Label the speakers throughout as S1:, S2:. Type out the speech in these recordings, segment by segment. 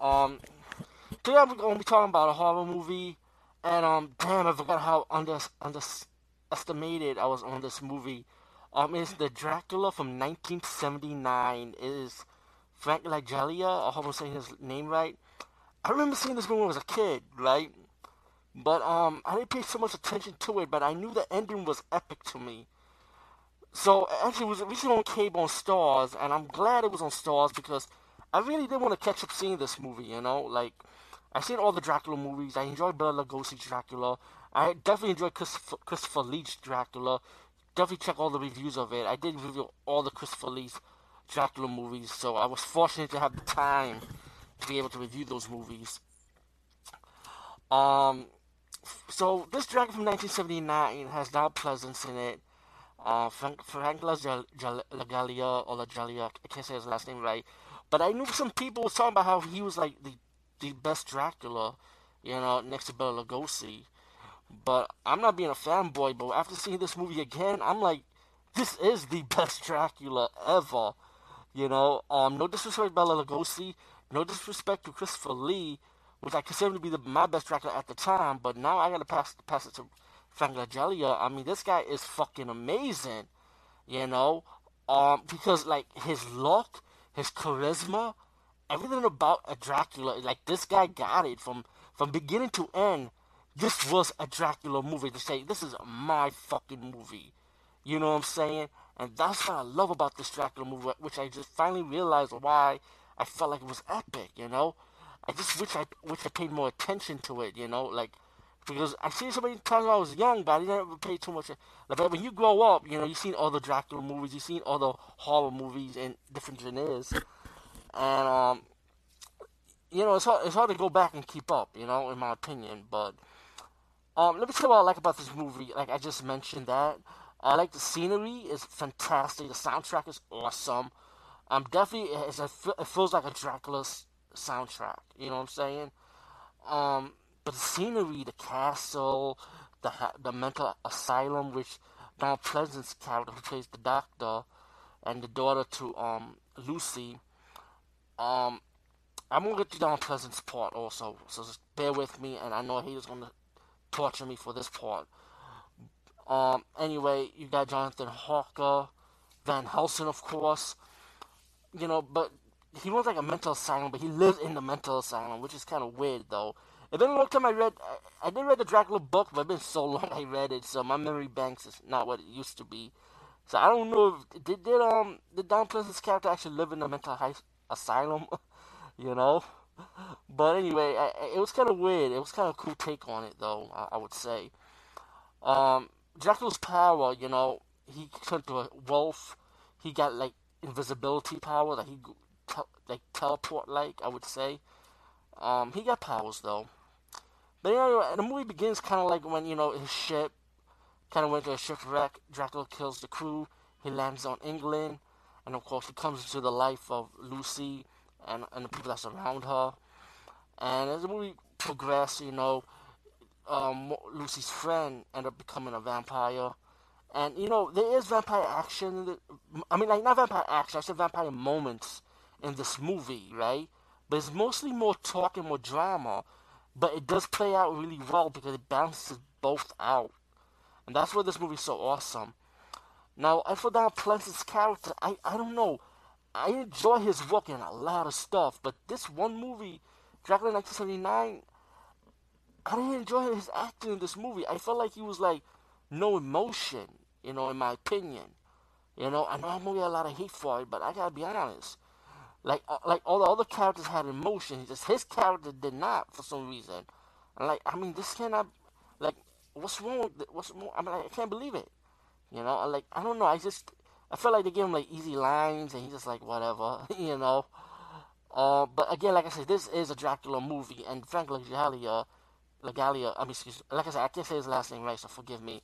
S1: Um, today I'm going to be talking about a horror movie, and um, damn, I forgot how under underestimated I was on this movie. Um, it's the Dracula from 1979. It is Frank Langella. I hope I'm saying his name right. I remember seeing this movie when I was a kid, right? But um, I didn't pay so much attention to it, but I knew the ending was epic to me. So actually, it was recently on cable on Starz, and I'm glad it was on Starz because I really did want to catch up seeing this movie, you know? Like, I've seen all the Dracula movies. I enjoy Bela Lugosi's Dracula. I definitely enjoyed Christopher, Christopher Lee's Dracula. Definitely check all the reviews of it. I did review all the Christopher Lee's Dracula movies, so I was fortunate to have the time to be able to review those movies. Um, so this Dracula from 1979 has Donald Pleasence in it. Uh, Frank, Frank Lagalia, or Lagalia, I can't say his last name right. But I knew some people was talking about how he was like the the best Dracula, you know, next to Bela Lugosi. But I'm not being a fanboy, but after seeing this movie again, I'm like, this is the best Dracula ever. You know, um, no disrespect Bela Lugosi, no disrespect to Christopher Lee, which I consider to be the, my best Dracula at the time, but now I gotta pass pass it to Frank Langella. I mean, this guy is fucking amazing. You know, um, because like his look, his charisma, everything about a Dracula. Like this guy got it from from beginning to end. This was a Dracula movie to say this is my fucking movie. You know what I'm saying? And that's what I love about this Dracula movie, which I just finally realized why I felt like it was epic. You know, I just wish I wish I paid more attention to it. You know, like because I've seen so many times when I was young, but I didn't ever pay too much. Like when you grow up, you know, you've seen all the Dracula movies, you've seen all the horror movies and different genres, and um, you know, it's hard, it's hard to go back and keep up, you know, in my opinion. But um, let me tell you what I like about this movie. Like I just mentioned that. I like the scenery; it's fantastic. The soundtrack is awesome. Um, definitely, a, it feels like a Dracula soundtrack. You know what I'm saying? Um, but the scenery, the castle, the the mental asylum, which Donald Pleasence's character who plays the doctor, and the daughter to um Lucy. Um, I'm gonna get to Donald Pleasence's part also, so just bear with me. And I know he's gonna torture me for this part. Um, anyway, you got Jonathan Harker, Van Helsing, of course. You know, but he was like a mental asylum, but he lived in the mental asylum, which is kind of weird though. And then one time I read, I, I did read the Dracula book, but it's been so long I read it, so my memory banks is not what it used to be. So I don't know if did did um did Don Pleasence's character actually live in a mental high asylum, you know? But anyway, I, it was kind of weird. It was kind of cool take on it, though. I, I would say. Um, Dracula's power, you know, he turned to a wolf. He got like invisibility power that he te- like teleport like. I would say. Um, he got powers though. But anyway, the movie begins kind of like when, you know, his ship kind of went to a shipwreck. Dracula kills the crew. He lands on England. And of course, he comes into the life of Lucy and, and the people that surround her. And as the movie progresses, you know, um, Lucy's friend ended up becoming a vampire. And, you know, there is vampire action. I mean, like, not vampire action, I said vampire moments in this movie, right? But it's mostly more talk and more drama but it does play out really well because it balances both out. And that's why this movie's so awesome. Now, as for Don Pleasence's character, I, I don't know. I enjoy his work in a lot of stuff, but this one movie, Dracula 1979, I didn't enjoy his acting in this movie. I felt like he was like no emotion, you know, in my opinion. You know, I know I'm gonna get a lot of hate for it, but I gotta be honest. Like uh, like all the other characters had emotions, just his character did not for some reason. Like I mean, this cannot like what's wrong with what's wrong? I mean, I can't believe it. You know, like I don't know. I just I felt like they gave him like easy lines, and he's just like whatever. You know. Uh, but again, like I said, this is a Dracula movie, and Frank Lagalia, Lagalia, I mean, excuse, like I said, I can't say his last name right, so forgive me.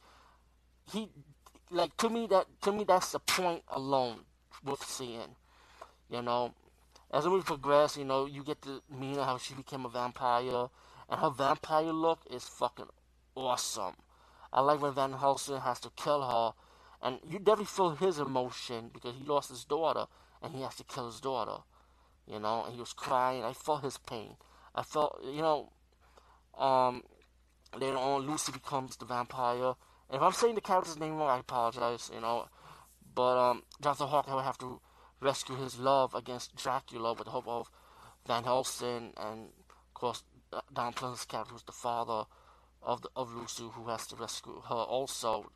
S1: He, like to me, that to me, that's the point alone worth seeing. You know, as the movie progresses, you know, you get to meet how she became a vampire, and her vampire look is fucking awesome. I like when Van Helsing has to kill her, and you definitely feel his emotion because he lost his daughter, and he has to kill his daughter. You know, and he was crying. I felt his pain. I felt, you know, um, later on, Lucy becomes the vampire. And if I'm saying the character's name wrong, I apologize, you know. But um, Jonathan Harker would have to rescue his love against Dracula with the help of Van Helsing and, of course, Don Pleasence's character, who's the father of the, of Lucy, who has to rescue her also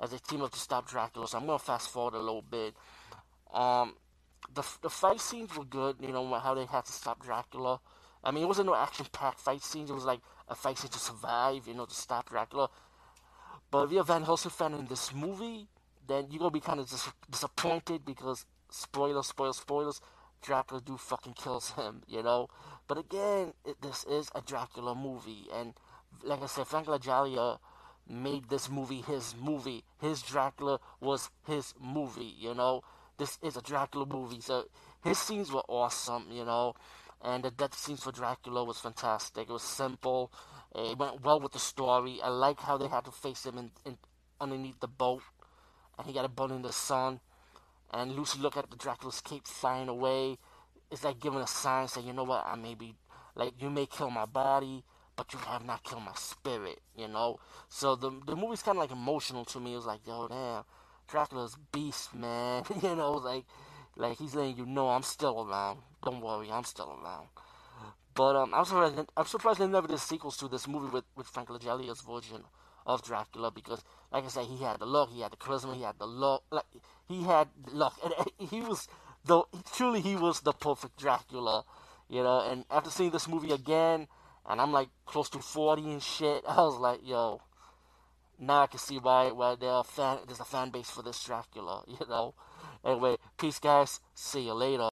S1: as they team up to stop Dracula. So I'm gonna fast forward a little bit. Um, the the fight scenes were good. You know how they had to stop Dracula. I mean, it wasn't no action-packed fight scenes. It was like a fight scene to survive. You know, to stop Dracula. But if you're a Van Helsing fan in this movie, then you're gonna be kind of dis- disappointed because spoilers, spoilers, spoilers. Dracula do fucking kills him, you know. But again, it, this is a Dracula movie, and like I said, Frank Langella made this movie his movie. His Dracula was his movie, you know. This is a Dracula movie, so his scenes were awesome, you know. And the death scenes for Dracula was fantastic. It was simple. It went well with the story. I like how they had to face him in, in underneath the boat, and he got a boat in the sun. And Lucy look at the Dracula's cape flying away. It's like giving a sign saying, you know what, I may be, like, you may kill my body, but you have not killed my spirit, you know? So the the movie's kind of like emotional to me. It was like, yo, damn, Dracula's beast, man. you know, like, like he's letting you know I'm still around. Don't worry, I'm still around. But um, I'm surprised. I'm surprised they never did sequels to this movie with with Frank Langella's version of Dracula because, like I said, he had the look, he had the charisma, he had the look, like he had luck, and he was the truly he was the perfect Dracula, you know. And after seeing this movie again, and I'm like close to 40 and shit. I was like, yo, now I can see why why there are fan, there's a fan base for this Dracula, you know. Anyway, peace, guys. See you later.